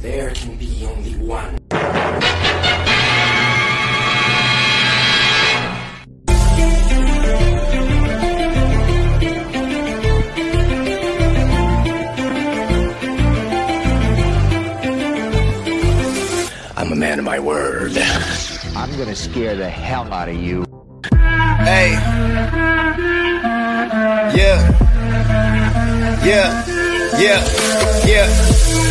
There can be only one. I'm a man of my word. I'm gonna scare the hell out of you. Yeah. Yeah.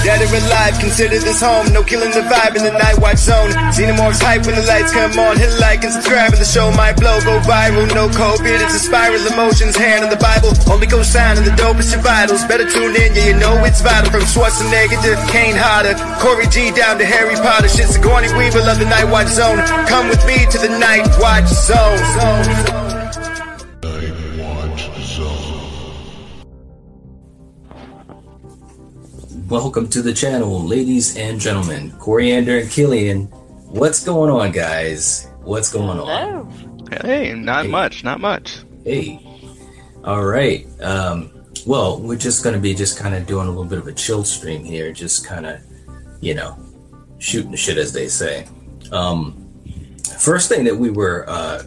Dead or alive, consider this home. No killing the vibe in the night watch zone. Xenomorphs hype when the lights come on. Hit like and subscribe, and the show might blow. Go viral, no COVID. It's a spiral emotions. Hand on the Bible. Only go sign in the dopest your vitals. Better tune in, yeah, you know it's vital. From Schwarzenegger to Kane Hodder. Corey G down to Harry Potter. Shit's Shit, Sigourney Weaver love the night watch zone. Come with me to the night watch zone. Welcome to the channel, ladies and gentlemen. Coriander and Killian. What's going on, guys? What's going on? Hey, not Hey. much, not much. Hey. All right. Um, well, we're just going to be just kind of doing a little bit of a chill stream here, just kind of, you know, shooting the shit, as they say. Um, first thing that we were, uh,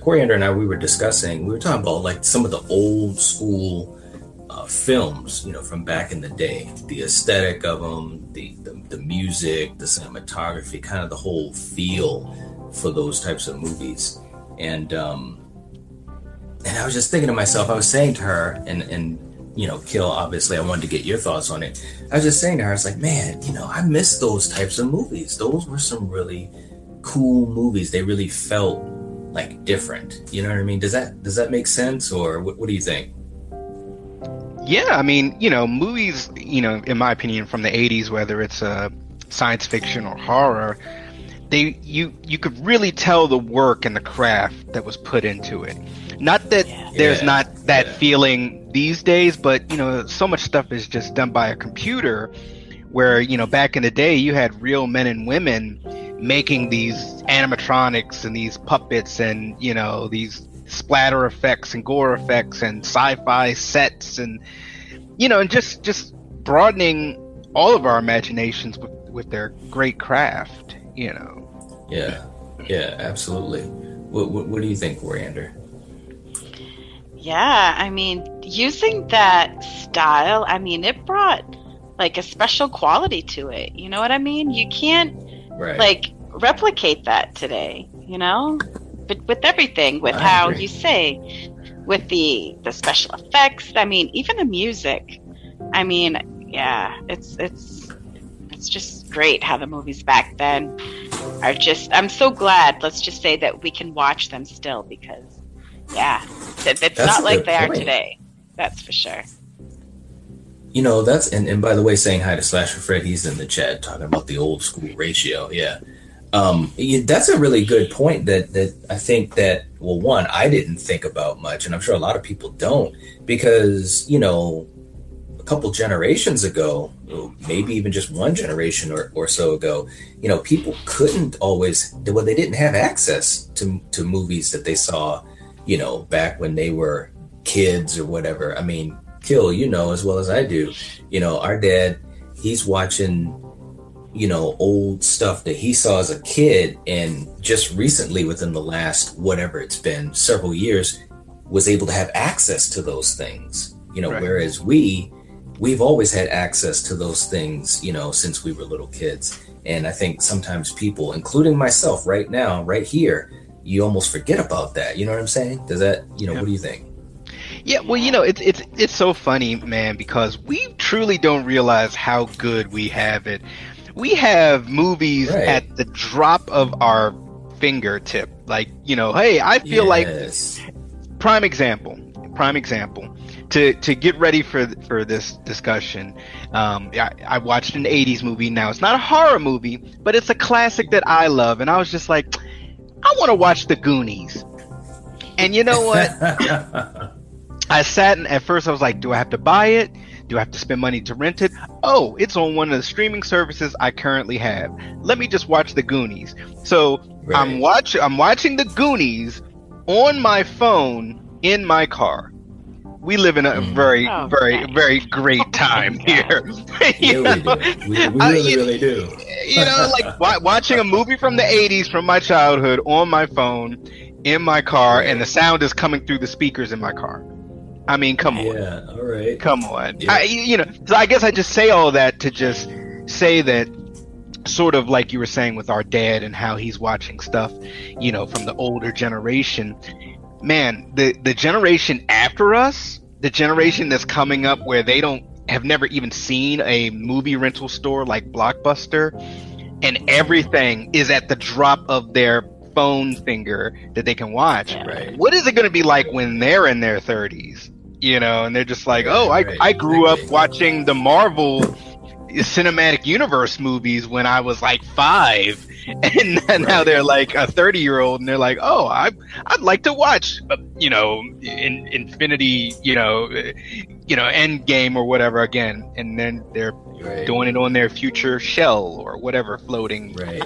Coriander and I, we were discussing, we were talking about like some of the old school uh, films, you know, from back in the day, the aesthetic of them, the, the the music, the cinematography, kind of the whole feel for those types of movies, and um, and I was just thinking to myself, I was saying to her, and and you know, Kill, obviously, I wanted to get your thoughts on it. I was just saying to her, I was like, man, you know, I miss those types of movies. Those were some really cool movies. They really felt like different. You know what I mean? Does that does that make sense, or what, what do you think? Yeah, I mean, you know, movies, you know, in my opinion, from the '80s, whether it's uh, science fiction or horror, they you you could really tell the work and the craft that was put into it. Not that there's Yeah, not that yeah. feeling these days, but you know, so much stuff is just done by a computer. Where you know, back in the day, you had real men and women making these animatronics and these puppets and you know these splatter effects and gore effects and sci-fi sets and you know and just just broadening all of our imaginations with, with their great craft you know Yeah, yeah, absolutely. What what, what do you think, Coriander? Yeah, I mean, using that style, I mean, it brought like a special quality to it. You know what I mean? You can't Right. like replicate that today, you know? But with everything, with I how agree. you say, with the the special effects, I mean, even the music. I mean, yeah, it's it's it's just great how the movies back then are just I'm so glad, let's just say that we can watch them still because yeah, it's That's not like they are today. That's for sure. You know, that's and, and by the way, saying hi to Slasher Fred, he's in the chat talking about the old school ratio. Yeah. Um, that's a really good point that that I think that well, one, I didn't think about much, and I'm sure a lot of people don't, because you know, a couple generations ago, maybe even just one generation or, or so ago, you know, people couldn't always well, they didn't have access to to movies that they saw, you know, back when they were kids or whatever. I mean, Kill, you know as well as I do, you know, our dad, he's watching, you know, old stuff that he saw as a kid, and just recently, within the last whatever it's been, several years, was able to have access to those things. You know, Right. whereas we, we've always had access to those things, you know, since we were little kids. And I think sometimes people, including myself right now, right here, you almost forget about that. You know what I'm saying? Does that, you know, Yeah. what do you think? yeah well you know it's it's it's so funny man because we truly don't realize how good we have it we have movies Right. at the drop of our fingertip. Like you know hey i feel like prime example prime example. To to get ready for for this discussion um I, I watched an 80s movie. Now it's not a horror movie but it's a classic that i love. And i was just like i want to watch the goonies. And you know what? I sat and at first i was like do i have to buy it do i have to spend money to rent it oh it's on one of the streaming services i currently have let me just watch the goonies so I'm Right. watch I'm watching the Goonies on my phone in my car. we live in a Mm. very, Oh, very, nice. very great time here. Yeah, You we do. We, we I- really, you- really do. you know, like wa- watching a movie from the 80s from my childhood on my phone in my car, and the sound is coming through the speakers in my car. I mean, come on. Yeah, all right. Come on. Yeah. I, you know, so I guess I just say all that to just say that sort of like you were saying with our dad and how he's watching stuff, you know, from the older generation. Man, the the generation after us, the generation that's coming up where they don't have never even seen a movie rental store like Blockbuster and everything is at the drop of their phone finger that they can watch. Yeah. Right. What is it going to be like when they're in their 30s? You know, and they're just like, oh, I, I grew up watching the Marvel cinematic universe movies when I was like five. And now Right. they're like a 30 year old and they're like, oh, I, I'd like to watch, uh, you know, in, Infinity, you know, you know, Endgame or whatever again. And then they're Right. doing it on their future shell or whatever floating Right.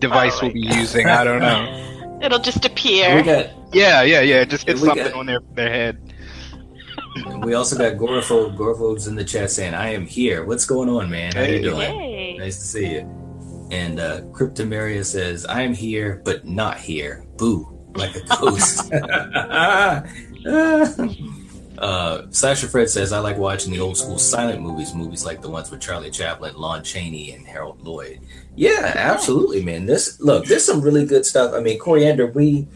device Oh we'll be using. I don't know. It'll just appear. we got Yeah, yeah, yeah. Just hit something got- on their, their head. We also got Gorephobe. Gorephobe's in the chat saying, "I am here. What's going on, man? How Hey. you doing? Yay. Nice to see you." And uh, Cryptomaria says, "I am here, but not here. Boo, like a ghost." uh, Slasher Fred says, "I like watching the old school silent movies, movies like the ones with Charlie Chaplin, Lon Chaney, and Harold Lloyd." Yeah, absolutely, man. This look, there's some really good stuff. I mean, Coriander, we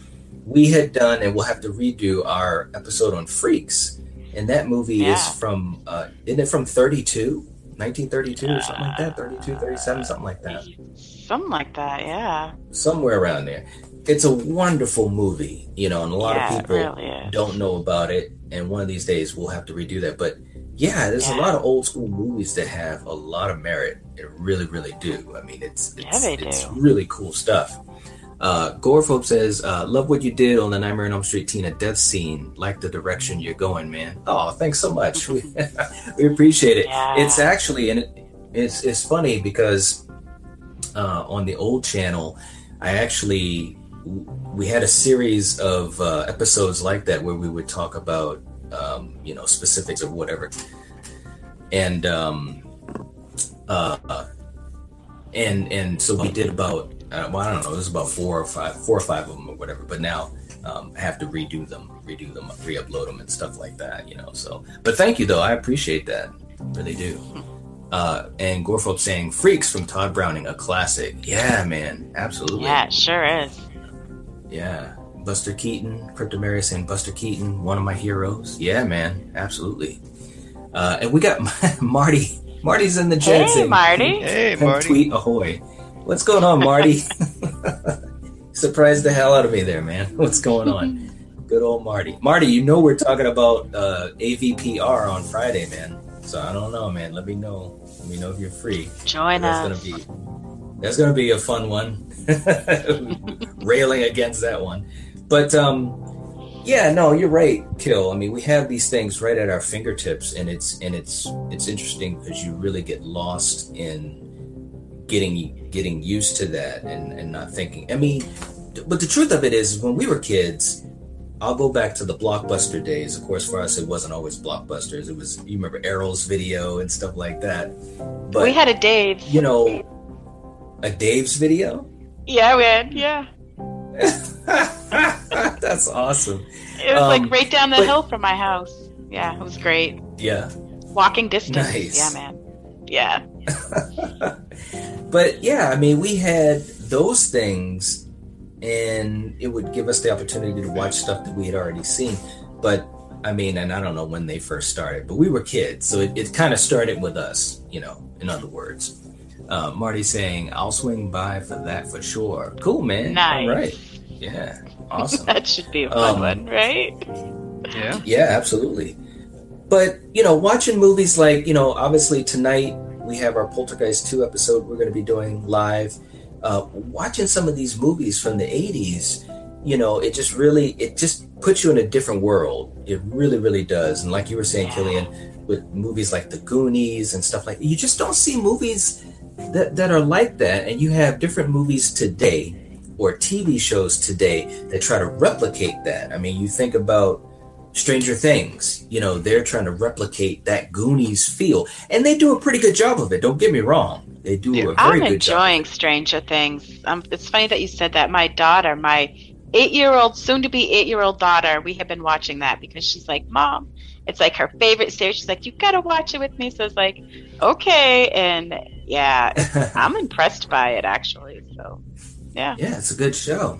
we had done, and we'll have to redo our episode on Freaks, and that movie Yeah. is from, uh, isn't it from 32? 1932 or something like that? 32 37 something like that. Something like that, yeah. somewhere around there. It's a wonderful movie you know and a lot yeah, of people really don't know about it. And one of these days we'll have to redo that. But yeah there's a lot of old school movies that have a lot of merit. It really really do. I mean it's it's, it's really cool stuff uh, Gorephobe says, uh, "Love what you did on the Nightmare on Elm Street Tina death scene. Like the direction you're going, man. Oh, thanks so much. we, we appreciate it. Yeah. It's actually, and it, it's it's funny because uh, on the old channel, I actually we had a series of uh, episodes like that where we would talk about um, you know specifics of whatever, and um, uh, and and so we did about uh, well I don't know it was about four or five four or five of them or whatever, but now. Um, I have to redo them, redo them, re-upload them, and stuff like that, you know. So, but thank you though, I appreciate that, really do. Uh, and Gorephobe saying "Freaks" from Tod Browning, a classic. Yeah, man, absolutely. Yeah, it sure is. Yeah. Buster Keaton, Cryptomaria saying Buster Keaton, one of my heroes. Yeah, man, absolutely. Uh, and we got Marty. Marty's in the chat Hey, saying, Marty. Hey, "Come Marty. tweet ahoy. What's going on, Marty? Surprised the hell out of me there, man. What's going on? Good old Marty. Marty, you know we're talking about uh, AVPR on Friday, man. So I don't know, man. Let me know. Let me know if you're free. Join That's us. gonna be that's gonna be a fun one. Railing against that one. But um yeah, no, you're right, Kill. I mean, we have these things right at our fingertips and it's and it's it's interesting because you really get lost in getting getting used to that and, and not thinking. I mean, but the truth of it is when we were kids, I'll go back to the blockbuster days. Of course, for us, it wasn't always blockbusters. It was you remember Erol's video and stuff like that. But we had a Dave. you know, a Dave's video. Yeah, we had. Yeah. That's awesome. It was Um, like right down the but- hill from my house. Yeah, it was great. Yeah. Walking distance. Nice. Yeah, man. Yeah. But yeah, I mean, we had those things, and it would give us the opportunity to watch stuff that we had already seen. But I mean, and I don't know when they first started, but we were kids, so it, it kind of started with us, you know. In other words, uh, Marty saying, "I'll swing by for that for sure." Cool, man. Nice. All right. Yeah. Awesome. That should be a fun Um, one, right? Yeah. Yeah, absolutely. But you know, watching movies like you know, obviously tonight we have our Poltergeist two episode we're going to be doing live. Uh, watching some of these movies from the '80s, you know, it just really it just puts you in a different world. It really, really does. And like you were saying, Killian, with movies like The Goonies and stuff like you just don't see movies that that are like that. And you have different movies today or TV shows today that try to replicate that. I mean, you think about Stranger Things, you know, they're trying to replicate that Goonies feel, and they do a pretty good job of it. Don't get me wrong; they do Yeah. a very I'm good enjoying job. Stranger Things. Um, it's funny that you said that. My daughter, my eight-year-old, soon-to-be eight-year-old daughter, we have been watching that because she's like, "Mom, it's like her favorite series." She's like, "You gotta watch it with me." So it's like, okay, and yeah, I'm impressed by it actually. So yeah, yeah, it's a good show.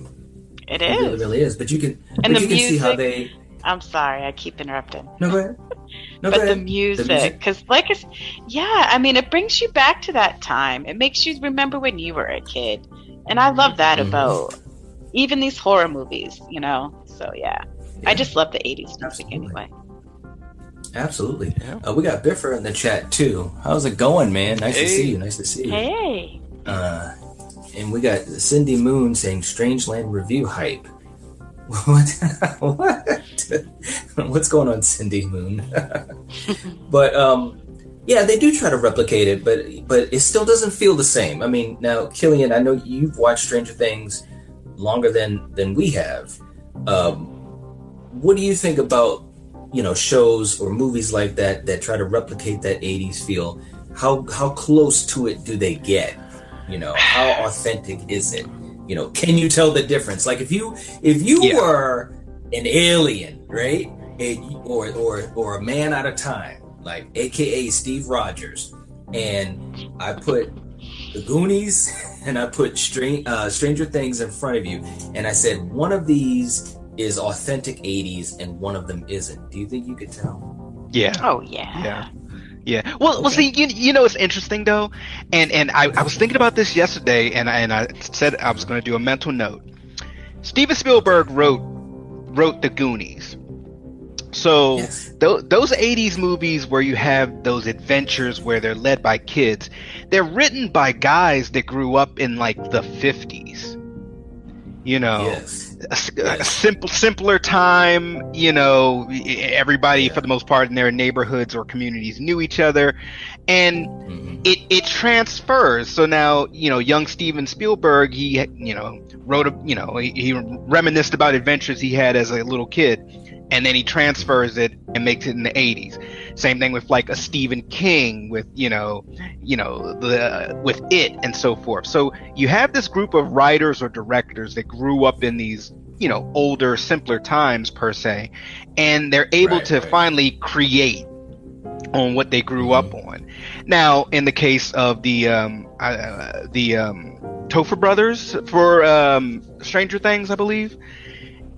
it It really, is. really is. But you can, but And the you can see how music- they. I'm sorry, I keep interrupting. No, go ahead. No, but go the music, because like, it's, yeah, I mean, it brings you back to that time. It makes you remember when you were a kid, and I love that Mhm. about even these horror movies. You know, so yeah, I just love the '80s music Absolutely. anyway. Absolutely. Yeah. Uh, we got Biffer in the chat too. How's it going, man? Nice to see you. Nice to see you. Hey, Uh, and we got Cindy Moon saying Strangeland review hype. What? what? What's going on, Cindy Moon? but um, yeah, they do try to replicate it, but but it still doesn't feel the same. I mean, now Killian, I know you've watched Stranger Things longer than than we have. Um, what do you think about you know shows or movies like that that try to replicate that 80s feel how how close to it do they get you know how authentic is it you know can you tell the difference like if you if you Yeah. were an alien right and or or or a man out of time like aka steve rogers and i put the goonies and i put Stran- uh, stranger things in front of you and i said one of these is authentic 80s and one of them isn't do you think you could tell Yeah. oh yeah, Yeah. Yeah. Well, well, see, you, you know, it's interesting though, and and I, I was thinking about this yesterday, and I, and I said I was going to do a mental note. Steven Spielberg wrote wrote the Goonies, so Yes. tho- those '80s movies where you have those adventures where they're led by kids, they're written by guys that grew up in like the '50s. You know, yes a, a simple simpler time you know everybody for the most part in their neighborhoods or communities knew each other. And Mhm. it it transfers. So now you know young steven spielberg he you know wrote a you know he, he reminisced about adventures he had as a little kid and then he transfers it and makes it in the 80s same thing with like a stephen king with you know you know the with it and so forth. So you have this group of writers or directors that grew up in these you know older simpler times per se and they're able Right, to right. finally create on what they grew up on. Now in the case of the um uh, the um Duffer brothers for um stranger things i believe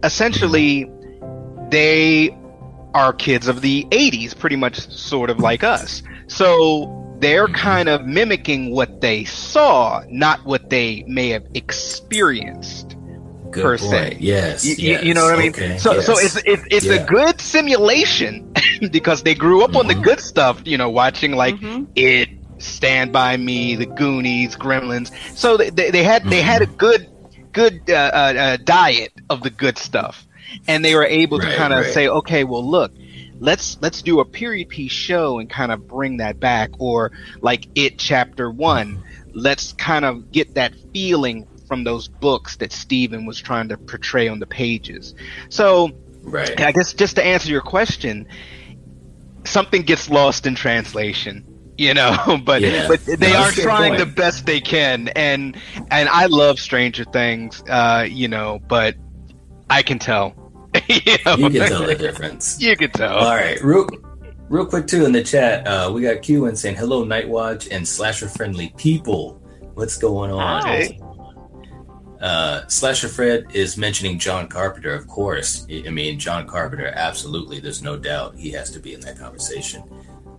essentially they are kids of the 80s pretty much sort of like us so they're kind of mimicking what they saw not what they may have experienced Good per point. se. Yes, you, you- yes. you know what I mean? Okay, so, so it's it's, it's Yeah. a good simulation because they grew up on the Mhm. good stuff. You know, watching like Mhm. it, Stand by Me, The Goonies, Gremlins. So they, they, they had they had a good good uh, uh, uh, diet of the good stuff, and they were able to kind of right. say, okay, well, look. Let's let's do a period piece show and kind of bring that back, or like it chapter one. Let's kind of get that feeling from those books that Stephen was trying to portray on the pages. So right. I guess just to answer your question, something gets lost in translation, you know. But Yeah. but they No, are that's a good trying point. the best they can, and and I love Stranger Things, uh, you know, but I can tell. you. Can tell the difference. you can tell. All right, real, real quick too in the chat, uh, we got Q and saying hello, Night Watch and slasher friendly people. What's going on? Hi. Uh, slasher Fred is mentioning John Carpenter, of course. I mean, John Carpenter, absolutely. There's no doubt he has to be in that conversation.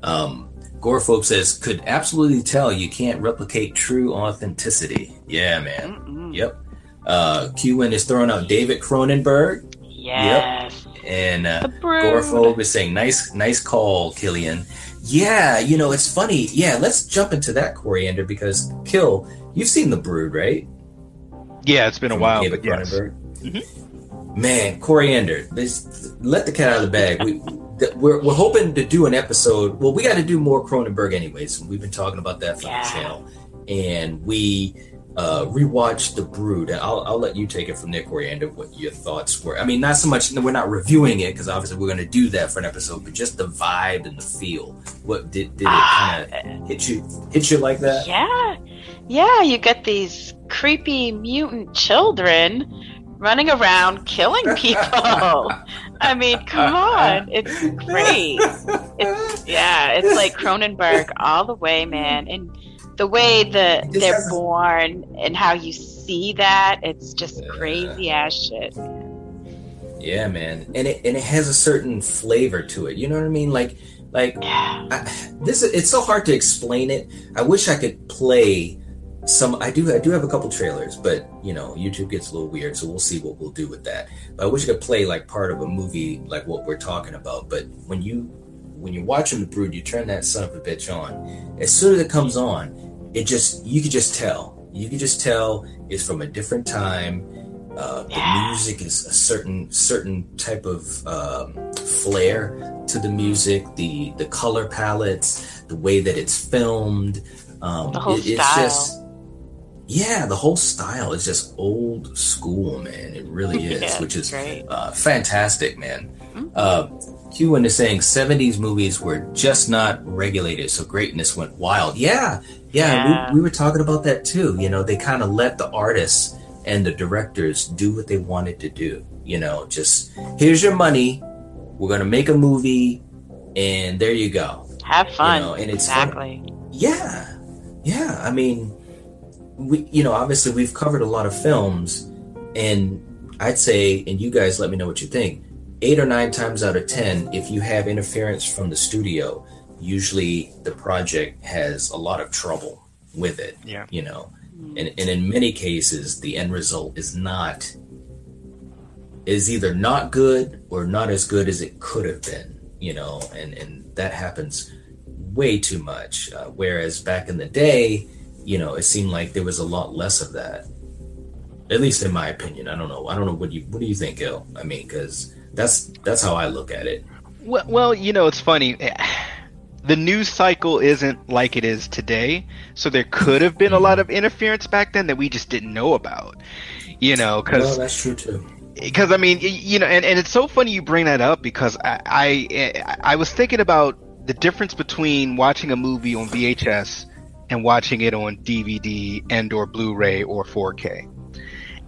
Um, Gorephobe says, could absolutely tell you can't replicate true authenticity. Yeah, man. Mm-mm. Yep. Uh, QN is throwing out David Cronenberg, Yes. and uh, The. Gorephobe is saying, "Nice, nice call, Killian." Yeah, you know it's funny. Yeah, let's jump into that Coriander because Kill, you've seen the Brood, right? Yeah, it's been a while, David but yes. Cronenberg. Man, Coriander, this, let the cat out of the bag. We, we're, we're hoping to do an episode. Well, we got to do more Cronenberg, anyways. We've been talking about that for Yeah. the channel, and we uh, rewatched The Brood, and I'll, I'll let you take it from there, Coriander, what your thoughts were. I mean, not so much, we're not reviewing it because obviously we're going to do that for an episode, but just the vibe and the feel. What did, did it kind of hit you hit you like that? Yeah, yeah. You get these creepy mutant children running around killing people. I mean, come on, it's great. It's yeah, it's like Cronenberg all the way, man, and the way um, that they're has... born and how you see that, it's just yeah. crazy ass shit. Yeah, man, and it and it has a certain flavor to it. You know what I mean? Like, like yeah. I, this. It's so hard to explain it. I wish I could play some. I do. I do have a couple trailers, but you know, YouTube gets a little weird, so we'll see what we'll do with that. But I wish I could play like part of a movie, like what we're talking about. But when you when you're watching the Brood, you turn that son of a bitch on. As soon as it comes on, it just you could just tell. You could just tell it's from a different time. Uh, the music is a certain certain type of um, flair to the music. The the color palettes, the way that it's filmed. Um, the whole it, it's style. just yeah, the whole style is just old school, man. It really is, yeah, which is uh, fantastic, man. Mm-hmm. Uh, is saying 70s movies were just not regulated, so greatness went wild. Yeah, yeah, yeah. We, we, were talking about that too. You know, they kind of let the artists and the directors do what they wanted to do. You know, just here's your money. We're gonna make a movie, and there you go. Have fun. You know, and it's exactly. Fun. Yeah, yeah. I mean, we, you know, obviously we've covered a lot of films, and I'd say, and you guys let me know what you think. Eight or nine times out of ten, if you have interference from the studio, usually the project has a lot of trouble with it. Yeah. You know, and, and in many cases, the end result is not, is either not good or not as good as it could have been, you know, and, and that happens way too much. Uh, whereas back in the day, you know, it seemed like there was a lot less of that. At least in my opinion. I don't know. I don't know what you what do you think, Gil? I mean, because that's that's how I look at it. Well, well, you know, it's funny the news cycle isn't like it is today. So there could have been a lot of interference back then that we just didn't know about. You know, because well, that's true too. Because I mean, you know, and, and it's so funny you bring that up because I, I I was thinking about the difference between watching a movie on VHS and watching it on DVD and or Blu-ray or 4K.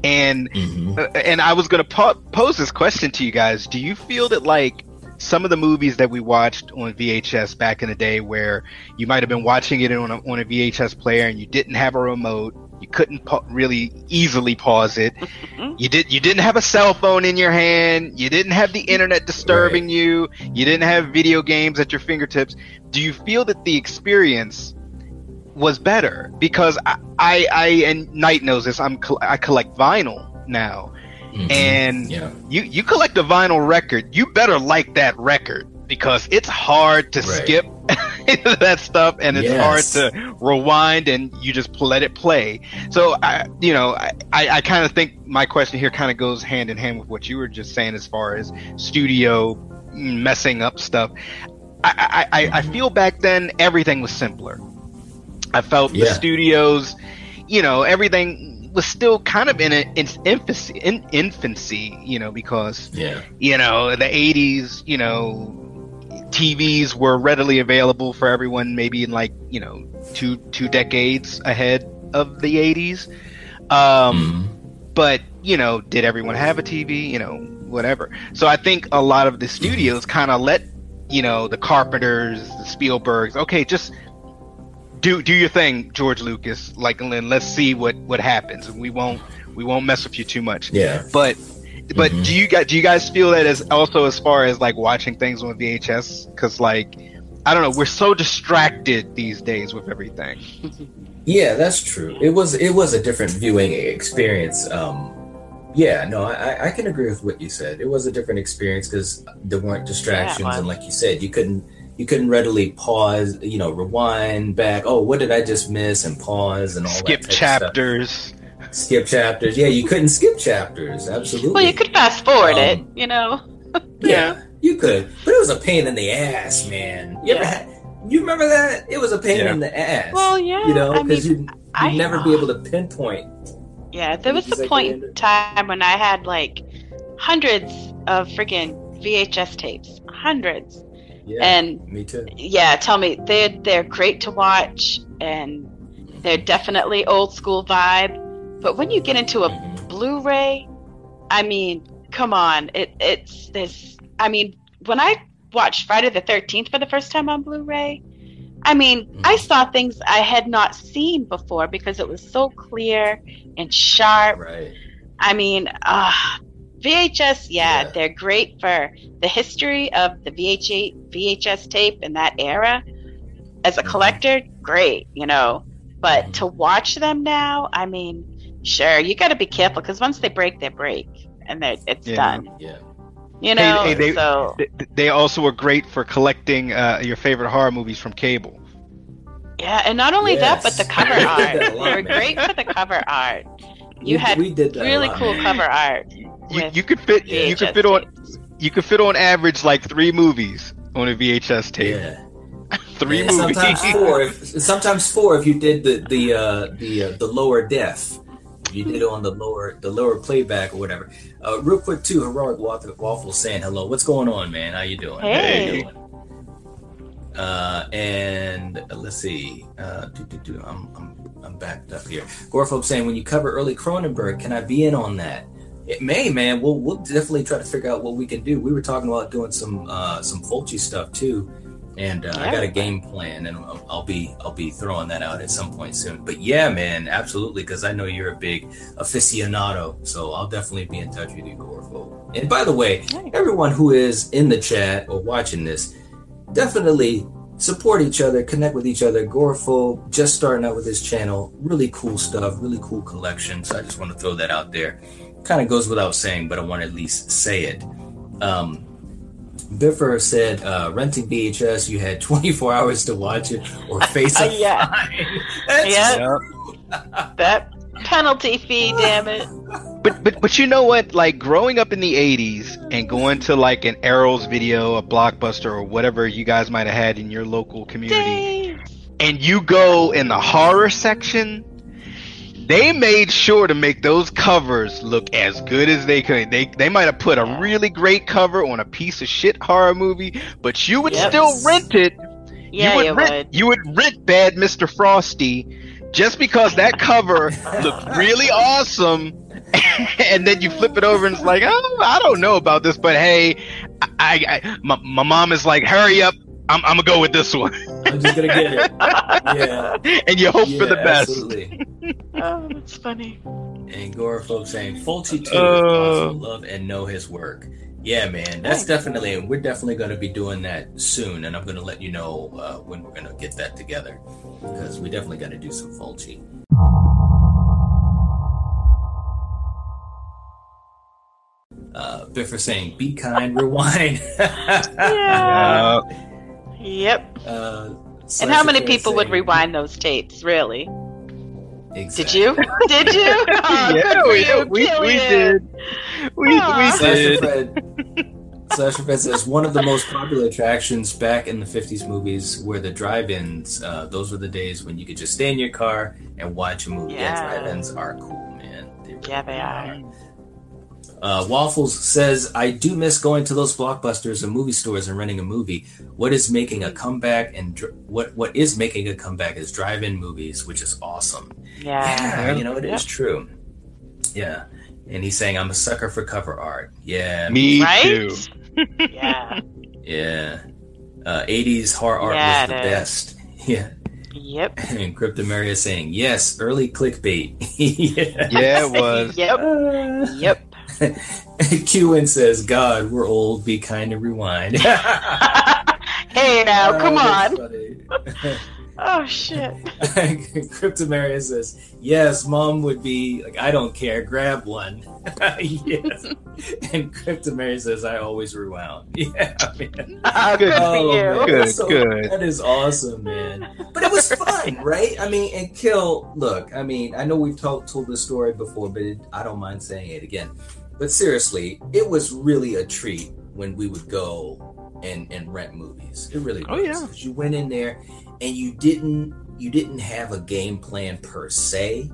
And mm-hmm. Uh, and I was going to po- pose this question to you guys. Do you feel that like some of the movies that we watched on VHS back in the day, where you might have been watching it on a, on a VHS player and you didn't have a remote, you couldn't pa- really easily pause it. Mm-hmm. you did you didn't have a cell phone in your hand. You didn't have the internet disturbing right. you. You didn't have video games at your fingertips. Do you feel that the experience was better? Because I I, I and Knight knows this. I'm I collect vinyl now Mm-hmm. And yeah. you you collect a vinyl record, you better like that record because it's hard to right. skip that stuff and it's yes. hard to rewind and you just let it play. So I, you know, I, I kind of think my question here kind of goes hand in hand with what you were just saying as far as studio messing up stuff. I, I, I, I feel back then everything was simpler. I felt yeah. the studios, you know, everything was still kind of in its infancy, in infancy, you know, because yeah, you know, the '80s, you know, TVs were readily available for everyone, maybe in like you know two two decades ahead of the '80s. Um, mm. But you know, did everyone have a TV? You know, whatever. So I think a lot of the studios kind of let you know the Carpenters, the Spielbergs, okay, just do do your thing, George Lucas. Like, and let's see what what happens. We won't we won't mess with you too much. Yeah. But but mm-hmm. do you guys do you guys feel that as also as far as like watching things on VHS? Because like I don't know, we're so distracted these days with everything. yeah, that's true. It was it was a different viewing experience. Um, yeah, no, I, I can agree with what you said. It was a different experience because there weren't distractions, yeah, and like you said, you couldn't you couldn't readily pause, you know, rewind back. Oh, what did I just miss? And pause and all that. skip chapters. Skip chapters. Yeah, you couldn't skip chapters. Absolutely. Well, you could fast forward um, it. You know. yeah. yeah, you could, but it was a pain in the ass, man. You yeah. ever had? You remember that? It was a pain yeah. in the ass. Well, yeah. You know, because you you'd never be able to pinpoint. Yeah, there was a point in time when I had like hundreds of freaking VHS tapes, hundreds. Yeah, And me too. yeah, tell me they're they're great to watch and they're definitely old school vibe. But when you get into a Mhm. Blu-ray, I mean, come on, it it's this. I mean, when I watched Friday the Thirteenth for the first time on Blu-ray, I mean, I saw things I had not seen before because it was so clear and sharp. Right. I mean, uh, VHS, yeah, Yeah. they're great for the history of the VH VHS tape in that era. As a collector, great, you know. But to watch them now, I mean, sure, you got to be careful because once they break, they break, and it's Yeah. done. Yeah. You know, hey, they- so They also were great for collecting uh, your favorite horror movies from cable. yeah, and not only that, but the cover art. lot, they were man. great for the cover art. You We- had we did that really lot, cool man. cover art. You, you could fit you could fit on tapes. you could fit on average like three movies on a VHS tape. Yeah. Three And movies. Sometimes four. If, sometimes four if you did the the uh, the uh, the lower def. If You did it on the lower the lower playback or whatever. Uh, real quick too, heroic waffle, waffle saying hello. What's going on, man? How you doing? How you Hey. doing? Uh, and uh, let's see. Uh, do, do, do. I'm, I'm I'm backed up here. Gorephobe saying when you cover early Cronenberg, can I be in on that? It may, man. We'll we'll definitely try to figure out what we can do. We were talking about doing some uh, some Fulci stuff too, and uh, I got a game plan, and I'll, I'll be I'll be throwing that out at some point soon. But yeah, man, absolutely, because I know you're a big aficionado, so I'll definitely be in touch with you, Gorephobe. And by the way, Nice. everyone who is in the chat or watching this, definitely support each other, connect with each other. Gorephobe just starting out with his channel, really cool stuff, really cool collection. So I just want to throw that out there. Kind of goes without saying, but I want to at least say it. Um, Biffer said, uh, renting VHS, you had 24 hours to watch it or face a Yeah. That's Yeah. that penalty fee, damn it. But but but you know what? Like growing up in the '80s and going to like an Arrows video, a Blockbuster, or whatever you guys might have had in your local community, Dang. and you go in the horror section, they made sure to make those covers look as good as they could. They they might have put a really great cover on a piece of shit horror movie, but you would Yep. still rent it. Yeah, you would you rent would. you would rent Bad Mr. Frosty just because that cover looked really awesome. and then you flip it over and it's like, oh, I don't know about this, but hey, I, I my, my mom is like, hurry up, I'm, I'm gonna go with this one, I'm just going to get it. Yeah. and you hope for the best. Absolutely. Oh, that's funny. And Gore folks saying Fulci too Uh. love and know his work. Yeah, man, that's Nice. definitely, and we're definitely going to be doing that soon. And I'm going to let you know uh, when we're going to get that together because we definitely got to do some Fulci. Uh, Biffer saying, "Be kind, rewind." Yeah. Uh, Yep. Uh, And how many Slasher people would rewind those tapes, really? Did you? Did you? Oh, yeah, good we, you, we, we did. We, we did. Fred, Slasher Fred says one of the most popular attractions back in the 50s movies were the drive-ins. Uh, those were the days when you could just stay in your car and watch a movie. Yeah. drive-ins are cool, man. They really Yeah, they are. Uh, Waffles says, I do miss going to those blockbusters and movie stores and renting a movie. What is making a comeback and dr- what what is making a comeback is drive-in movies, which is awesome. Yeah. Yeah, you know it is Yep. true. Yeah, and he's saying I'm a sucker for cover art. Yeah, Me Right? too. Yeah. yeah. Uh, 80s horror art Yeah, was the it is. best. Yeah, Yep. and Cryptomaria saying yes, early clickbait. yeah. Yeah, it was. Yep. Uh, Yep. Qin says, "God, we're old. Be kind and rewind." hey now, oh, come Oh, on. Oh shit. Cryptomaria says, "Yes, mom would be like, I don't care. Grab one." yes. And Cryptomaria says, "I always rewound." Yeah, man. Oh, good for Oh, you. Good, that's so- good. That is awesome, man. But it was fun, right? I mean, and Kill, look, I mean, I know we've told told this story before, but it, I don't mind saying it again. But seriously, it was really a treat when we would go and and rent movies. It really oh, was. Oh, yeah. 'Cause You went in there and you didn't you didn't have a game plan per se,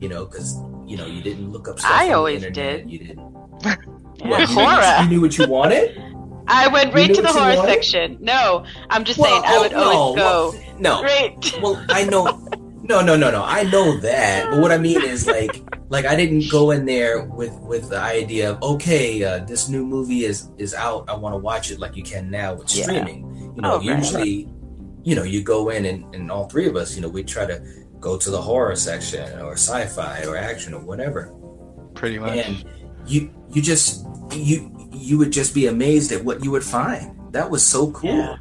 you know, because you know you didn't look up stuff. I on the always internet, did. You didn't. Yeah, What, you, horror. Knew, you knew what you wanted. I went You right to the horror wanted? section. No, I'm just Well, saying I would oh, always go well, no, right. well, I know. No, no, no, no. I know that, but what I mean is like, like I didn't go in there with with the idea of okay, uh, this new movie is is out. I want to watch it like you can now with Yeah. streaming. You know, Oh, right. usually, you know, you go in and, and all three of us, you know, we try to go to the horror section or sci-fi or action or whatever, Pretty much. and you you just you you would just be amazed at what you would find. That was so cool. Yeah.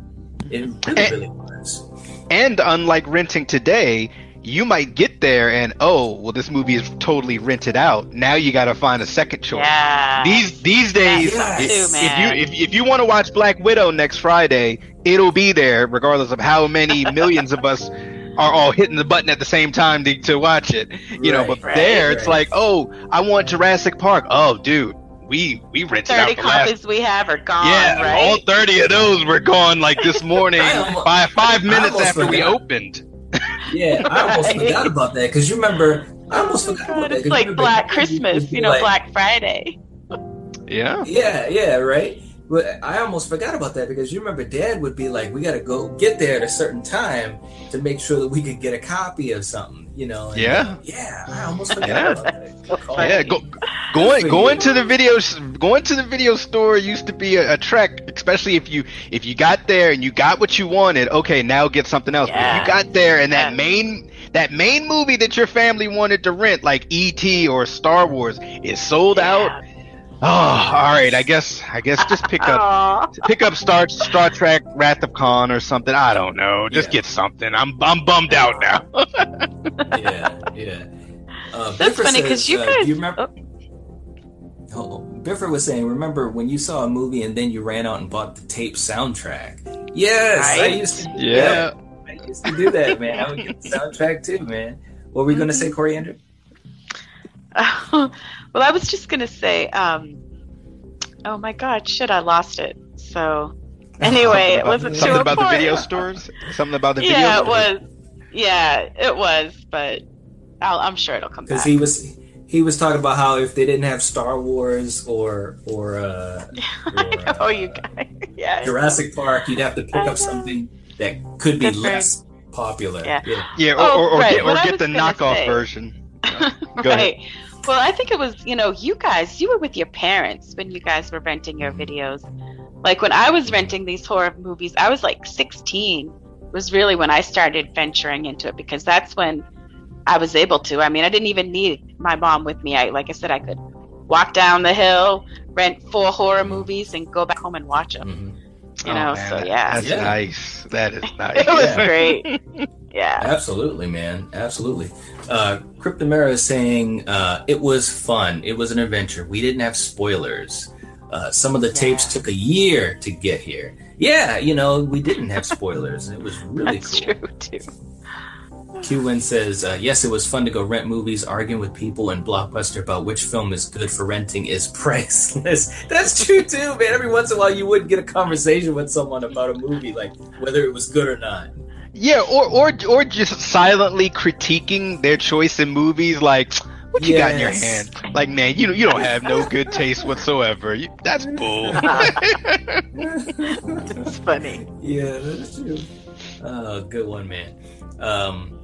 It really, And- really was. And unlike renting today, you might get there and oh, well, this movie is totally rented out. Now you got to find a second choice. Yeah. These these days, Yes. if, too, if you if, if you want to watch Black Widow next Friday, it'll be there, regardless of how many millions of us are all hitting the button at the same time to, to watch it. You know, but right, there it's like, oh, I want Jurassic Park. Oh, dude, we we rented out Thirty the last. copies we have are gone. Yeah, right? all thirty of those were gone like this morning, by five minutes after we opened. Yeah, I almost Right. forgot about that because you remember. I almost forgot God, about that. it's 'cause like Black Christmas, you know, like- Black Friday. Yeah. Yeah, yeah, right. But I almost forgot about that because you remember Dad would be like, "We got to go get there at a certain time to make sure that we could get a copy of something," you know. and- Yeah. yeah. I almost forgot Yeah. about that. funny. Yeah, go, going going to the video going to the video store used to be a, a trek, especially if you if you got there and you got what you wanted. Okay, now get something else. But if you got there and that Yeah. main that main movie that your family wanted to rent, like E.T. or Star Wars, is sold out. Oh, all right. I guess I guess just pick up pick up Star Star Trek Wrath of Khan or something. I don't know. Just Yeah. get something. I'm I'm bummed out now. yeah, yeah. Uh, That's Biffer funny because you uh, guys. you remember? oh, Oh, Biffer was saying, remember when you saw a movie and then you ran out and bought the tape soundtrack? Yes, I used to. Do Yeah. I used to do that, man. I would get the soundtrack too, man. What were you gonna Mm-hmm. say, Coriander? well, I was just gonna say. Um, oh my God! Shit, I lost it. So anyway, it wasn't Something too about the video stores. Something about the video. Yeah, it stores? was. Yeah, it was. But I'll, I'm sure it'll come back. Because he was he was talking about how if they didn't have Star Wars or or, uh, or oh, uh, you guys. Yeah. Jurassic Park, you'd have to pick up something that could be Good for- less popular. Yeah. Yeah, or, Oh, or, or right, get, or get the knockoff say- version. Go ahead. Well, I think it was, you know, you guys, you were with your parents when you guys were renting your videos. Like when I was renting these horror movies, I was like 16 was really when I started venturing into it because that's when I was able to. I mean, I didn't even need my mom with me. I, like I said, I could walk down the hill, rent four horror movies, and go back home and watch them. Mhm. You Oh, know, man, so yeah, That's Yeah. nice. That is nice. it was Yeah. great. Yeah. Absolutely, man. Absolutely. Uh, Cryptomaria is saying uh, it was fun. It was an adventure. We didn't have spoilers. Uh, some of the tapes Yeah. took a year to get here. Yeah, you know, we didn't have spoilers. and It was really That's cool. true too. QWin says, uh, yes, it was fun to go rent movies, arguing with people in Blockbuster about which film is good for renting is priceless. That's true too, man. Every once in a while, you would get a conversation with someone about a movie, like whether it was good or not. Yeah, or or or just silently critiquing their choice in movies, like what you got in your hand. Like, man, you you don't have no good taste whatsoever. You, that's bull. that's funny. Yeah, that's true. Oh, good one, man. Um,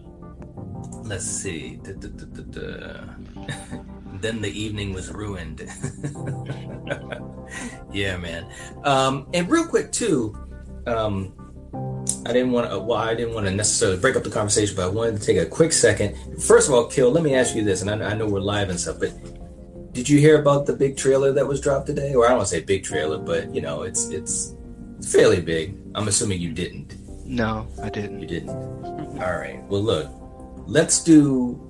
let's see. Da, da, da, da, da. then the evening was ruined. yeah, man. Um, and real quick too, um, I didn't want to. Well, I didn't want to necessarily break up the conversation, but I wanted to take a quick second. First of all, Kill. Let me ask you this, and I, I know we're live and stuff, but did you hear about the big trailer that was dropped today? Or I don't want to say big trailer, but you know, it's it's fairly big. I'm assuming you didn't. no, I didn't. You didn't. All right. Well, look, let's do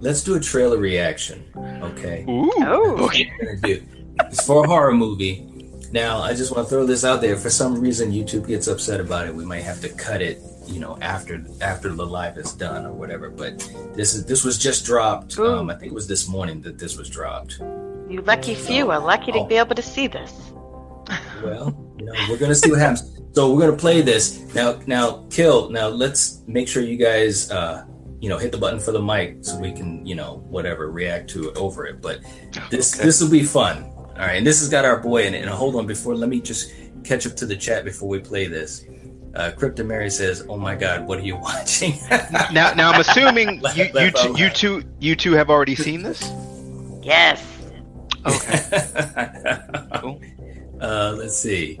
let's do a trailer reaction. Okay. Ooh. Oh. Okay. We're gonna do. It's for a horror movie. Now, I just want to throw this out there. For some reason YouTube gets upset about it, we might have to cut it. You know, after after the live is done or whatever. But this is this was just dropped. Ooh. Um, I think it was this morning that this was dropped. You lucky few are lucky to Oh. be able to see this. Well, you know, we're gonna see what happens. So we're gonna play this now. Now, kill. Now let's make sure you guys, uh, you know, hit the button for the mic so we can, you know, whatever, react to it over it. But this Okay. this will be fun. All right, and this has got our boy in it. And hold on, before let me just catch up to the chat before we play this. Uh, Crypto Mary says, "Oh my God, what are you watching?" Now, now I'm assuming you, you, laugh two, you two, you two have already seen this. Yes. Okay. Cool. Uh, let's see.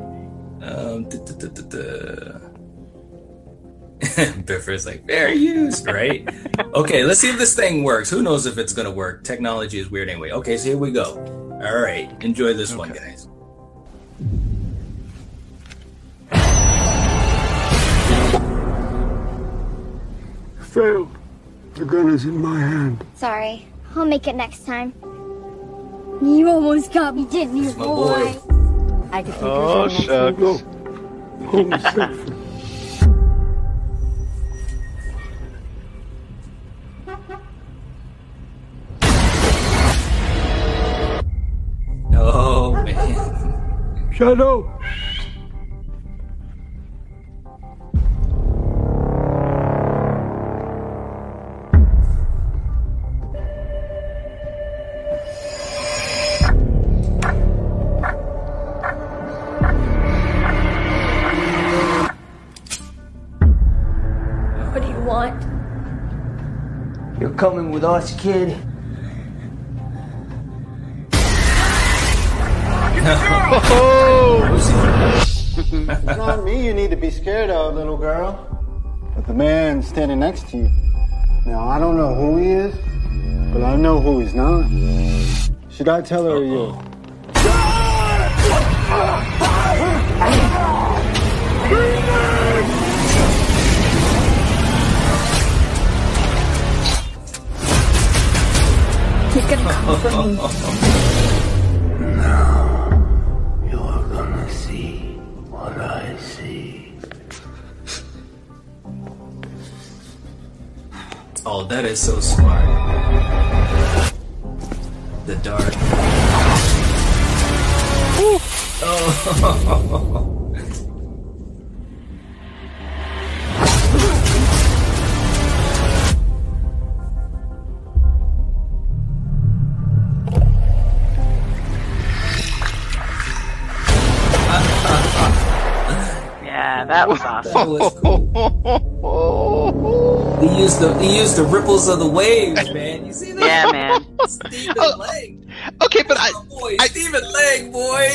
Um, duh, duh, duh, duh, duh. Biffer's like fair use, right? okay, let's see if this thing works. Who knows if it's gonna work? Technology is weird anyway. Okay, so here we go. All right, enjoy this one, guys. Failed. The gun is in my hand. Sorry. I'll make it next time. You almost got me, didn't you, my boy. I could take Oh yours on Go. shucks. Home safely. Oh man. Shadow. What do you want? You're coming with us, kid. It's not me you need to be scared of, little girl, but the man standing next to you. Now, I don't know who he is, but I know who he's not. Should I tell her or you? He's gonna come for me. Oh, that is so smart. The dark. Oh. Yeah, that was awesome. That was cool. He used the he used the ripples of the waves, man. You see that? Yeah, man. Stephen Oh, Lang. Okay, but I, Oh, boy, I- Stephen Lang, boy.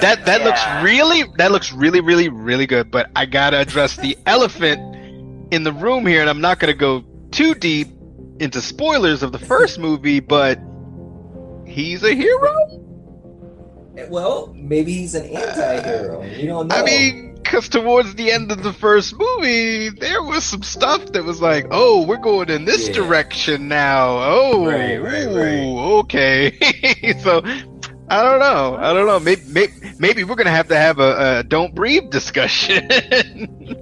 that that Yeah. looks really that looks really really really good but i gotta address the elephant in the room here and i'm not gonna go too deep into spoilers of the first movie but he's a hero Well, maybe he's an uh, anti-hero. You don't know. i mean because towards the end of the first movie there was some stuff that was like oh we're going in this Yeah. direction now oh Right, right, right. ooh, okay so I don't know. I don't know. Maybe, maybe, maybe we're gonna have to have a, a don't breathe discussion.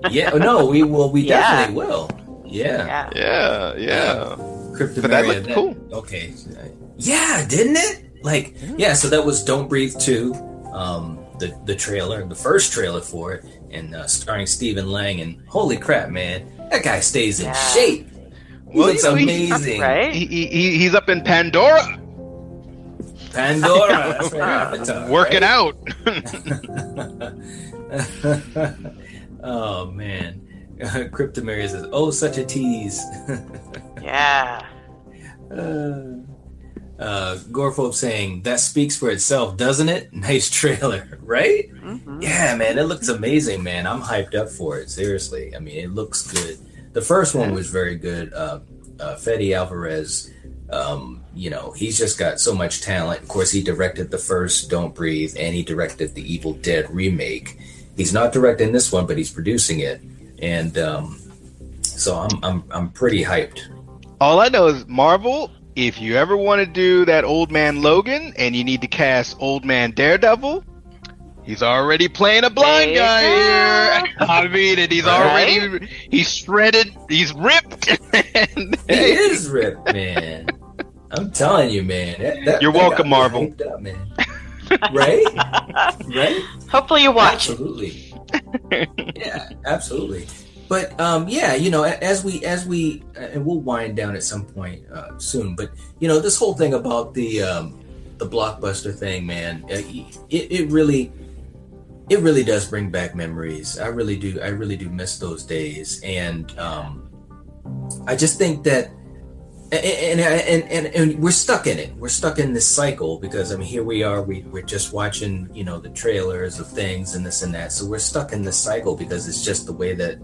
yeah, no, we will. We Yeah. definitely will. Yeah. Yeah. Yeah, yeah. Cryptomaria. But that looked cool. Okay. Yeah, didn't it? Like, yeah. So that was "Don't Breathe" two, um, the the trailer, the first trailer for it, and uh, starring Stephen Lang. And holy crap, man, that guy stays in Yeah. shape. He Well, looks you know, he- amazing. Right? He, he, he- he's up in Pandora Pandora, that's right, Avatar, working right? out. oh man, Cryptomaria says, "Oh, such a tease." Yeah. Uh, uh, Gorephobe saying that speaks for itself, doesn't it? Nice trailer, right? hmm Yeah, man, it looks amazing, man. I'm hyped up for it. Seriously, I mean, it looks good. The first one was very good. Uh, uh, Fede Alvarez, um, you know, he's just got so much talent. Of course, he directed the first Don't Breathe, and he directed the Evil Dead remake. He's not directing this one, but he's producing it, and um, so I'm I'm I'm pretty hyped. All I know is Marvel. If you ever want to do that old man Logan and you need to cast old man Daredevil, he's already playing a blind There guy here. I mean, and he's Right? already he's shredded, he's ripped. and He is ripped, man. I'm telling you, man. That, that, You're that welcome, Marvel. Up, man. right? Right? Hopefully you watch. Absolutely. yeah, absolutely. But um, yeah, you know, as we as we uh, and we'll wind down at some point uh, soon. But you know, this whole thing about the um, the blockbuster thing, man, uh, it, it really it really does bring back memories. I really do. I really do miss those days, and um, I just think that. And, and, and, and, we're stuck in it. We're stuck in this cycle because I mean, here we are. We we're just watching, you know, the trailers of things and this and that. So we're stuck in this cycle because it's just the way that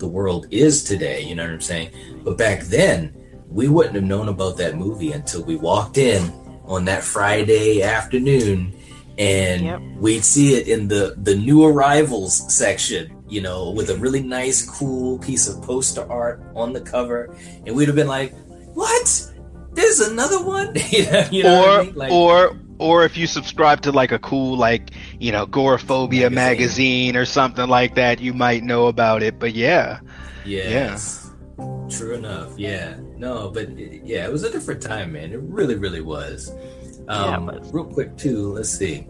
the world is today. You know what I'm saying? But back then, we wouldn't have known about that movie until we walked in on that Friday afternoon and Yep. we'd see it in the the new arrivals section you know with a really nice cool piece of poster art on the cover and we'd have been like what there's another one you know, you know what I or mean? Like, or or if you subscribe to like a cool like you know Goraphobia Magazine. magazine. or something like that, you might know about it. But yeah, yes true enough yeah no but it- yeah it was a different time man it really really was Yeah, it um real quick too let's see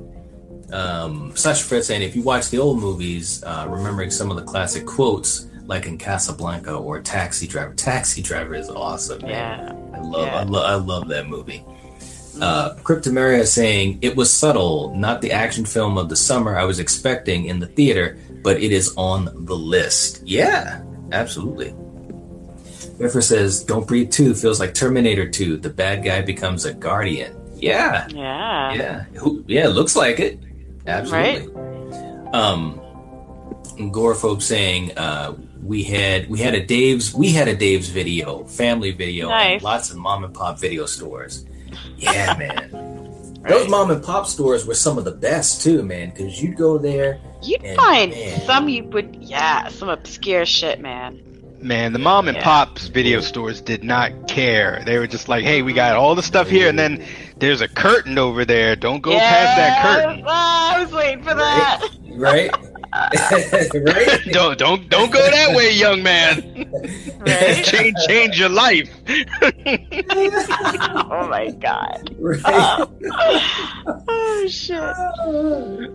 um Slasher Fred saying if you watch the old movies uh remembering some of the classic quotes like in Casablanca or Taxi Driver Taxi Driver is awesome man Yeah. I love, Yeah. I love, I love that movie. Uh, Cryptomaria is saying it was subtle, not the action film of the summer I was expecting in the theater, but it is on the list. Yeah, absolutely. River says, "Don't Breathe 2 feels like Terminator 2. The bad guy becomes a guardian." Yeah, Yeah. yeah, yeah. Looks like it. Absolutely. Um, Agoraphobe saying, uh, "We had we had a Dave's we had a Dave's video family video Nice. lots of mom and pop video stores. Yeah, man. Those mom and pop stores were some of the best too, man. Because you'd go there. You'd And, find man. some you would, yeah, some obscure shit, man. man, the mom and Yeah. pops video stores did not care. They were just like, hey, we got all the stuff here, and then there's a curtain over there. Don't go past that curtain. Ah, I was waiting for that. Right, right. don't don't don't go that way, young man. Right? change change your life. oh my god. right. oh shit.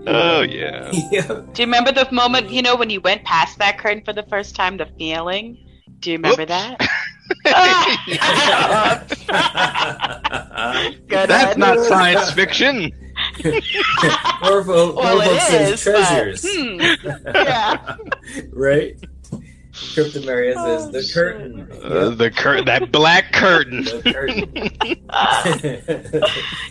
Oh yeah. yeah. Do you remember the moment, you know, when you went past that curtain for the first time, the feeling? Do you remember Oops. that? That's not science fiction. Orvo, Well, Orvo it says is, but, treasures. hmm, yeah. right? Cryptomaria says Oh, the shit. curtain. Uh, the cur- that black curtain. The curtain.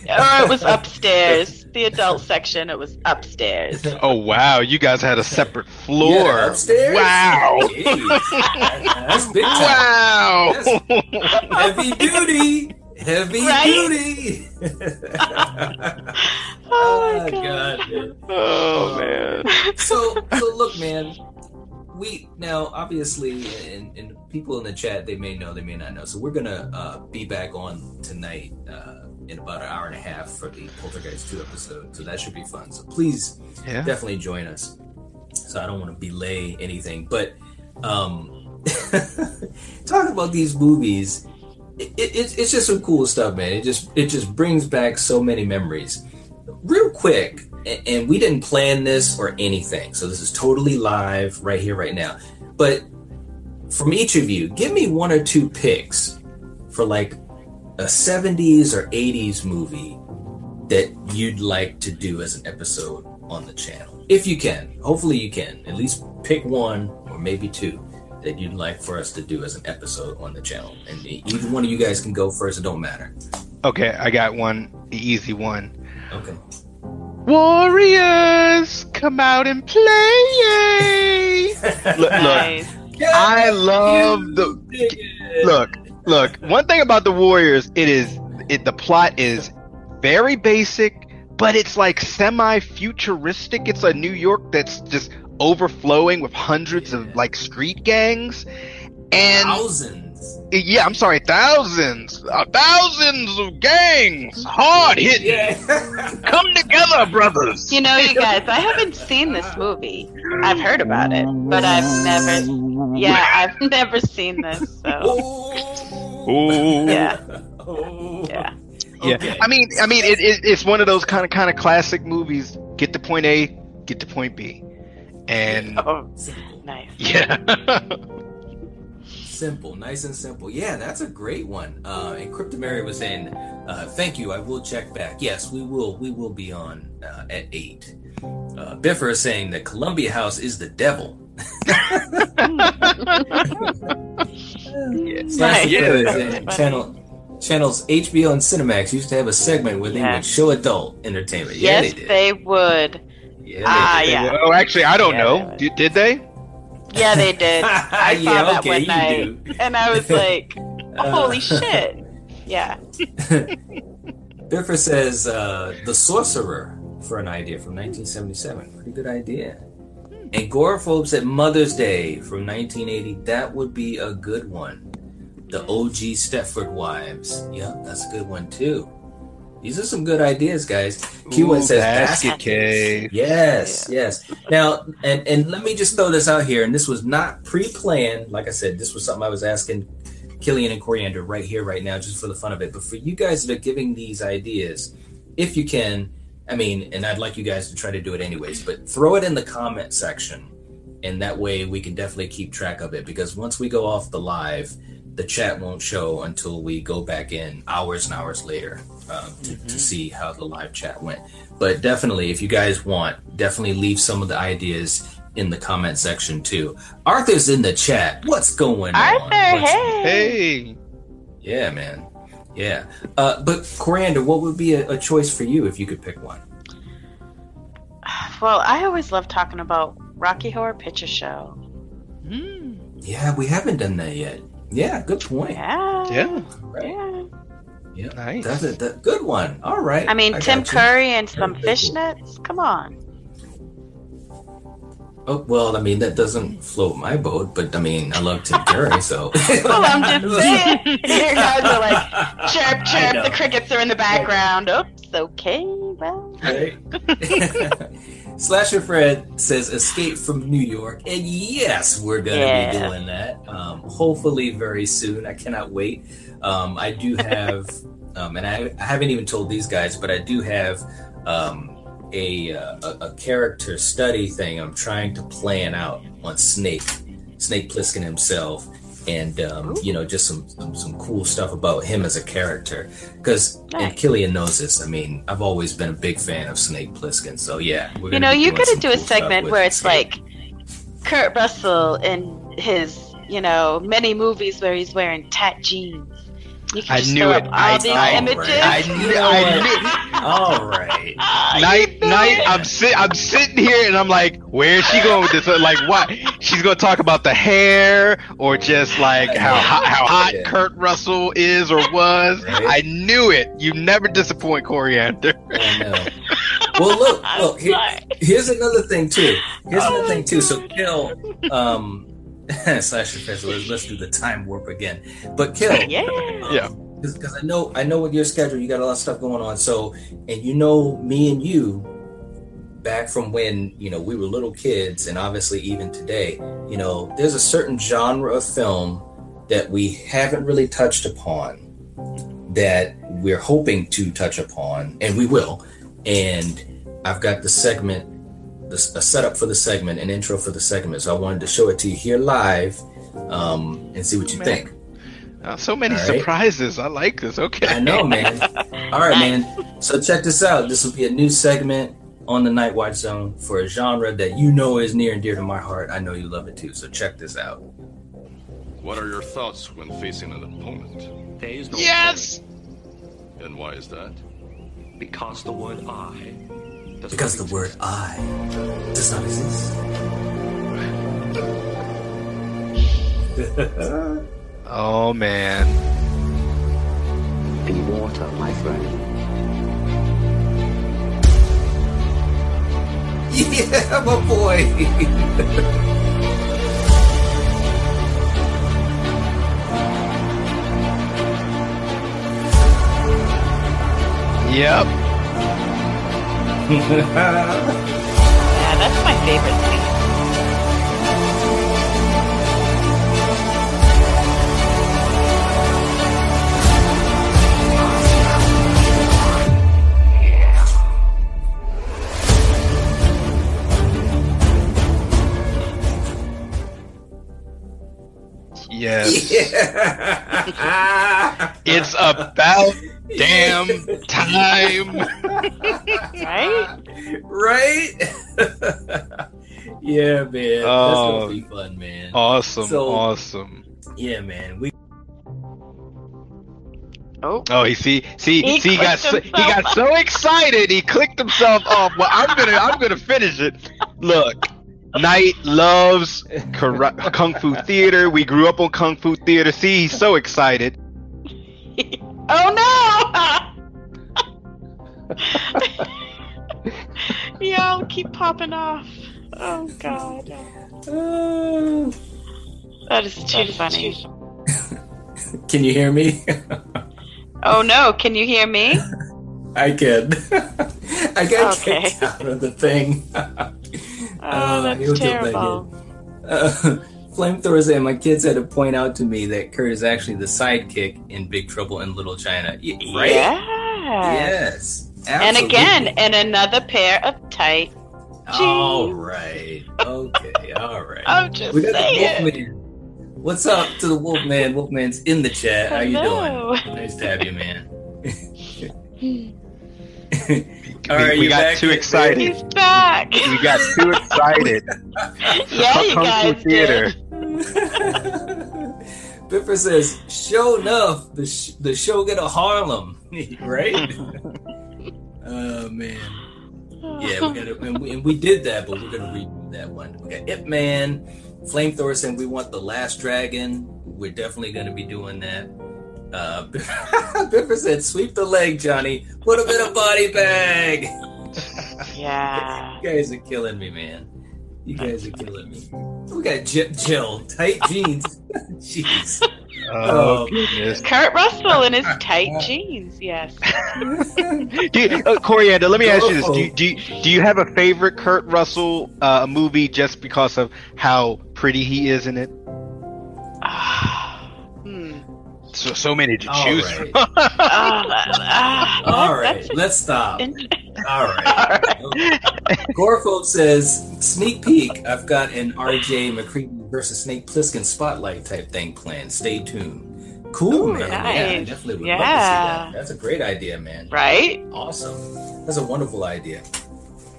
Or it was upstairs. The adult section, it was upstairs. Oh wow, you guys had a separate floor. Yeah, upstairs. Wow. Jeez. That's big time. Wow. Heavy duty. Heavy Right? duty. Oh my Ah, god. oh man. so so look man we now obviously and, and people in the chat they may know they may not know so we're gonna uh, be back on tonight uh, in about an hour and a half for the poltergeist 2 episode so that should be fun so please Yeah. definitely join us so i don't want to belay anything but um talking about these movies it, it, it's- just some cool stuff man. It just it just brings back so many memories. Real quick and we didn't plan this or anything so this is totally live right here right now. But from each of you give me one or two picks for like a 70s or 80s movie that you'd like to do as an episode on the channel. If you can. Hopefully you can. At least pick one or maybe two that you'd like for us to do as an episode on the channel and either one of you guys can go first it don't matter Okay, I got one, the easy one. okay Warriors, come out and play! Yay! Look, look, Nice. I love the look, look. One thing about the Warriors, it is it. The plot is very basic, but it's like semi-futuristic. It's a New York that's just overflowing with hundreds of like street gangs, and thousands yeah, I'm sorry, thousands, uh, thousands of gangs, hard hitting, yeah come together, brothers. You know, you guys, I haven't seen this movie. I've heard about it, but I've never. Yeah, I've never seen this. So Ooh. yeah, yeah. Yeah, Okay. I mean, I mean, it, it, it's one of those kind of kind of classic movies. Get to point A, get to point B, And Oh, nice. yeah. Simple, nice and simple. Yeah, that's a great one. Uh, and Cryptomaria was saying, uh, "Thank you. I will check back. Yes, we will. We will be on uh, at eight. Uh, Biffer is saying that Columbia House is the devil. Slash Nice. Dakota is That's saying, funny. channel channels HBO and Cinemax used to have a segment where they would show adult entertainment. Yeah, yes, they did. they would. Yeah, they Ah, did. yeah. Oh, actually, I don't Yeah, know. they Did, did they? Yeah, they did. I Yeah, saw that okay, one night, do. and I was like, Uh, "Holy shit!" Yeah. Biffer says uh, The Sorcerer for an idea from 1977. Pretty good idea. And Agoraphobe said Mother's Day from 1980. That would be a good one. The OG Stepford Wives. Yeah, that's a good one too. These are some good ideas, guys. Q1 Ooh, says basket basket case. Yes, yes. Now, and and let me just throw this out here, and this was not pre-planned. Like I said, this was something I was asking Killian and Coriander right here, right now, just for the fun of it. But for you guys that are giving these ideas, if you can, I mean, and I'd like you guys to try to do it anyways, but throw it in the comment section, and that way we can definitely keep track of it. Because once we go off the live, the chat won't show until we go back in hours and hours later um, to, to see how the live chat went. But definitely, if you guys want, definitely leave some of the ideas in the comment section too. Arthur's in the chat. What's going on? Arthur, hey. Hey. Yeah, man. Yeah. Uh, but Coriander, what would be a, a choice for you if you could pick one? Well, I always love talking about Rocky Horror Picture Show. Yeah, we haven't done that yet. Yeah, good point. Yeah. Yeah. Right. Yeah. Yeah, Nice. That's a that, good one. All right. I mean, I Tim. Curry and some Very cool. fishnets. Come on. Oh well, I mean that doesn't float my boat, but I mean I love Tim Curry, so. Well, I'm just saying. Your guys are like chirp, chirp. The crickets are in the background. Oops. Okay. Well. Right? Slasher Fred says Escape from New York. And yes, we're going to be doing that. Um, hopefully, very soon. I cannot wait. Um, I do have, um, and I, I haven't even told these guys, but I do have um, a, uh, a, a character study thing I'm trying to plan out on Snake, Snake Plissken himself. And um, you know, just some, some some cool stuff about him as a character. Because and Killian knows this. I mean, I've always been a big fan of Snake Plissken. So yeah, we're You know, you doing could some do a cool stuff segment where it's Snake. like Kurt Russell in his, you know, many movies where he's wearing tat jeans. You can I just knew it. all I- these I- images. I knew- You know I what? All right. Ah, Night, night. I'm sit, I'm sitting here, and I'm like, where is she going with this? Like, what? She's gonna talk about the hair, or just like how hot, how hot Yeah. Kurt Russell is or was. Right. I knew it. You never disappoint, Coriander. I know. Well, look, look. Here, here's another thing too. Here's Oh another thing too. So God. Kill, um, slash professor. Let's, let's do the time warp again. But Kill, Yeah. Yeah. because I know I know with your schedule you got a lot of stuff going on. So and you know me and you back from when you know we were little kids and obviously even today you know there's a certain genre of film that we haven't really touched upon that we're hoping to touch upon and we will and i've got the segment the, a setup for the segment an intro for the segment so i wanted to show it to you here live um, and see what you Man. think Uh, so many All right. surprises. I like this. Okay. I know, man. All right, man. So check this out. This will be a new segment on the Night Watch Zone for a genre that you know is near and dear to my heart. I know you love it too. So check this out. What are your thoughts when facing an opponent? There is no Yes. And why is that? because the word I. does Because the word I does not exist. Oh man. Be water, my friend. yeah, my boy. Yep yeah, that's my favorite thing. Yes. Yeah. It's about damn time. right? right? yeah, man. That's Oh. gonna be fun, man. Awesome, So- awesome. Yeah, man. We Oh, Oh, he see, see, He see, he got so, he got so excited, he clicked himself off. Well, I'm gonna, I'm gonna finish it. Look, Knight loves kara- kung fu theater. We grew up on kung fu theater. See, he's so excited. oh no! Y'all keep popping off. Oh god. That is too funny. can you hear me? Oh no, can you hear me? I can. I got Okay. kicked out of the thing. Oh, Uh, that's he'll jump back terrible. Uh, Flamethrower said, my kids had to point out to me that Kurt is actually the sidekick in Big Trouble in Little China. Y- Right? Yeah. Yes. And again, in another pair of tight All jeans. right. Okay. All right. I'm just we got the saying. Wolfman. What's up to the Wolfman? Wolfman's in the chat. How you doing? Nice to have you, man. We, All right, we got back too yet, excited. He's back. We got too excited. yeah, you Kung guys theater. did. Biffer says, "Sho'nuff, the sh- the Shogun of Harlem, right?" oh man, yeah, we got and we, and we did that, but we're gonna redo that one. We got Ip Man, Flamethrower saying we want the Last Dragon. We're definitely gonna be doing that. Uh, Biffer said, "Sweep the leg, Johnny. Put him in a body bag." Yeah. You guys are killing me, man. You guys are killing me. We got J- Jill, tight jeans. Jeez. Oh, Oh. goodness. Kurt Russell in his tight jeans. Yes. Do you, uh, Coriander, let me ask you this: do you, do you, do you have a favorite Kurt Russell uh, movie just because of how pretty he is in it? So so many to All choose right. from. Ah, All that- right, that's a- let's stop. in- All right. Gorephobe says, sneak peek. I've got an RJ MacReady versus Snake Plissken spotlight type thing planned. Stay tuned. Cool, Ooh, man. Yeah, I definitely would love to see that. That's a great idea, man. right? Awesome. That's a wonderful idea.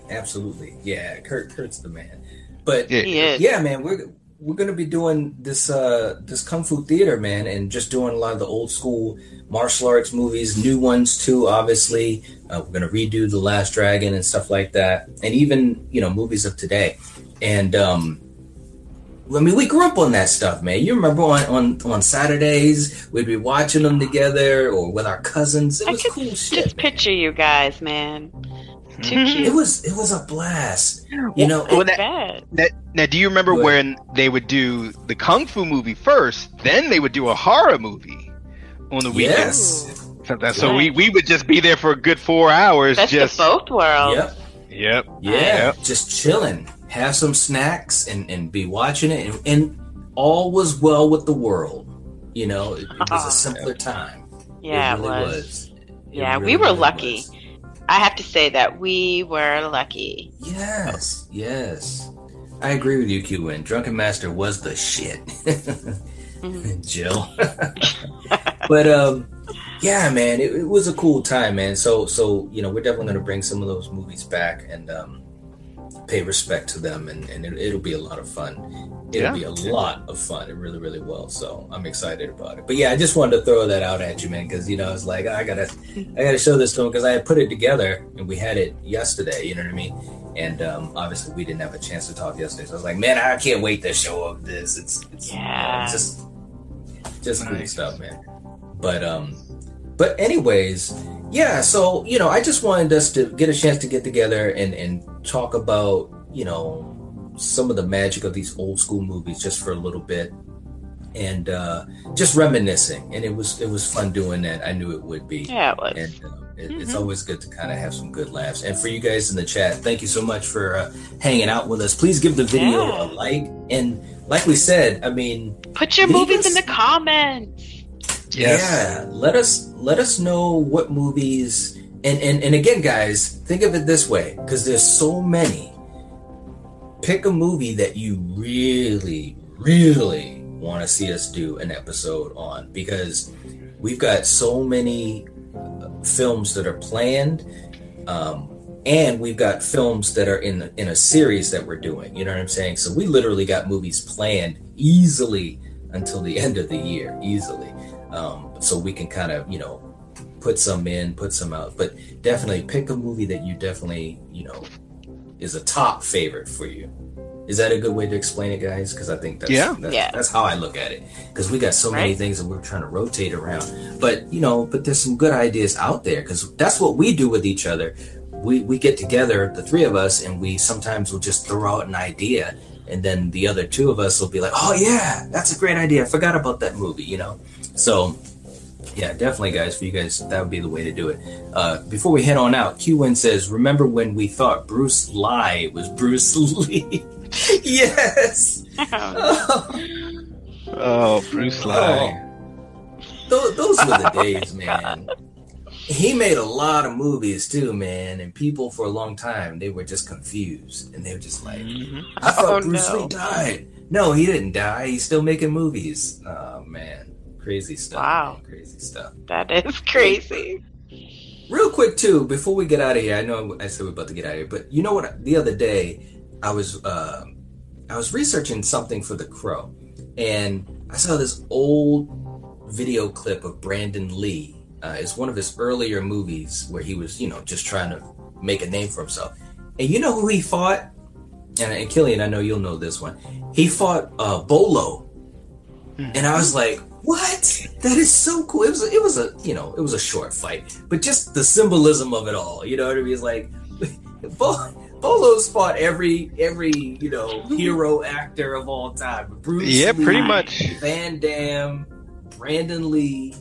Absolutely. Yeah, Kurt Kurt's the man. But Yeah. Yeah, man, we're we're gonna be doing this uh this kung fu theater, man, and just doing a lot of the old school martial arts movies, new ones too. Obviously, uh, we're gonna redo the Last Dragon and stuff like that, and even you know movies of today. And um, I mean, we grew up on that stuff, man. You remember on on on Saturdays we'd be watching them together or with our cousins. It I was could cool shit. Just picture you guys, man. Too mm-hmm. It was it was a blast. You know, I Well, that- bet. Now, now, do you remember What? when they would do the kung fu movie first, then they would do a horror movie on the weekend? yes. So, that- so we, we would just be there for a good four hours. Best just of both worlds. Yep. Yep. Yeah, Yep. just chilling, have some snacks, and and be watching it, and, and all was well with the world. You know, it, it was a ah. simpler time. Yeah, it, it was. was. It Yeah, really, we were really lucky. was. I have to say that we were lucky. Yes, yes, I agree with you, Q. Drunken Master was the shit. Mm-hmm. Jill. but um, yeah, man, it, it was a cool time, man. So so you know, we're definitely gonna bring some of those movies back and um, pay respect to them, and, and it, it'll be a lot of fun. It'll Yeah. be a lot of fun. It really, really will. So I'm excited about it. But yeah, I just wanted to throw that out at you, man, because you know, it's like I gotta, I gotta show this to him because I had put it together and we had it yesterday. You know what I mean? And um, obviously, we didn't have a chance to talk yesterday. So I was like, man, I can't wait to show up this. It's, it's Yeah. it's just, just cool Nice. stuff, man. But um, but anyways, yeah. So you know, I just wanted us to get a chance to get together and and talk about you know some of the magic of these old school movies just for a little bit. And uh just reminiscing. And it was it was fun doing that. I knew it would be. Yeah, it was. and uh, it, it's always good to kind of have some good laughs. And for you guys in the chat thank you so much for uh, hanging out with us. Please give the video Yeah. a like. And like we said i mean Put your Leave movies in the comments. yeah, let us let us know what movies and and and again, guys, think of it this way because there's so many. Pick a movie that you really, really want to see us do an episode on because we've got so many uh, films that are planned. Um, and we've got films that are in in a series that we're doing. You know what I'm saying? So we literally got movies planned easily until the end of the year, easily. Um, so we can kind of you know put some in, put some out, but definitely pick a movie that you definitely you know is a top favorite for you. Is that a good way to explain it, guys? Because I think that's Yeah. that's, Yeah. that's how I look at it. Because we got so many things that we're trying to rotate around. But you know, but there's some good ideas out there because that's what we do with each other. We we get together, the three of us, and we sometimes will just throw out an idea, and then the other two of us will be like, "Oh yeah, that's a great idea. I forgot about that movie." You know, so yeah, definitely, guys. For you guys, that would be the way to do it. Uh, before we head on out, Q Win says, "Remember when we thought Bruce Lee was Bruce Lee?" yes. Oh, Bruce Lee. Those, those were the days, man. He made a lot of movies too, man, and people for a long time they were just confused and they were just like, "I thought Oh, Bruce no. Lee died." No, he didn't die. He's still making movies. Oh man, crazy stuff. Wow. man. crazy stuff. That is crazy. Real quick too, before we get out of here, I know I said we're about to get out of here, but you know what? The other day, I was uh, I was researching something for The Crow, and I saw this old video clip of Brandon Lee. Uh, it's one of his earlier movies where he was, you know, just trying to make a name for himself. And you know who he fought? And, and Killian, I know you'll know this one. He fought uh, Bolo, and I was like, "What? That is so cool!" It was, a, it was a, you know, it was a short fight, but just the symbolism of it all. You know what I mean? It's like Bo- Bolo's fought every every you know hero actor of all time. Bruce Yeah, pretty much. Van Damme, Brandon Lee.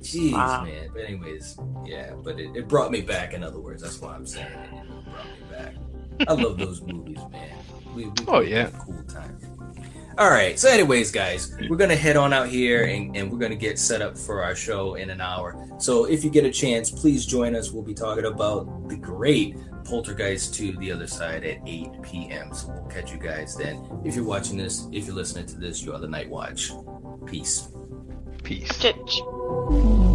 Jeez, Wow. man. But anyways, yeah. But it, it brought me back. In other words, that's why I'm saying it. It brought me back. I love those movies, man. We, we Oh, yeah. cool time. All right. So, anyways, guys, we're gonna head on out here and, and we're gonna get set up for our show in an hour. So, if you get a chance, please join us. We'll be talking about the great Poltergeist to the other side at 8 p.m. So we'll catch you guys then. If you're watching this, if you're listening to this, you are the Night Watch. Peace. Peace. Ch- ch-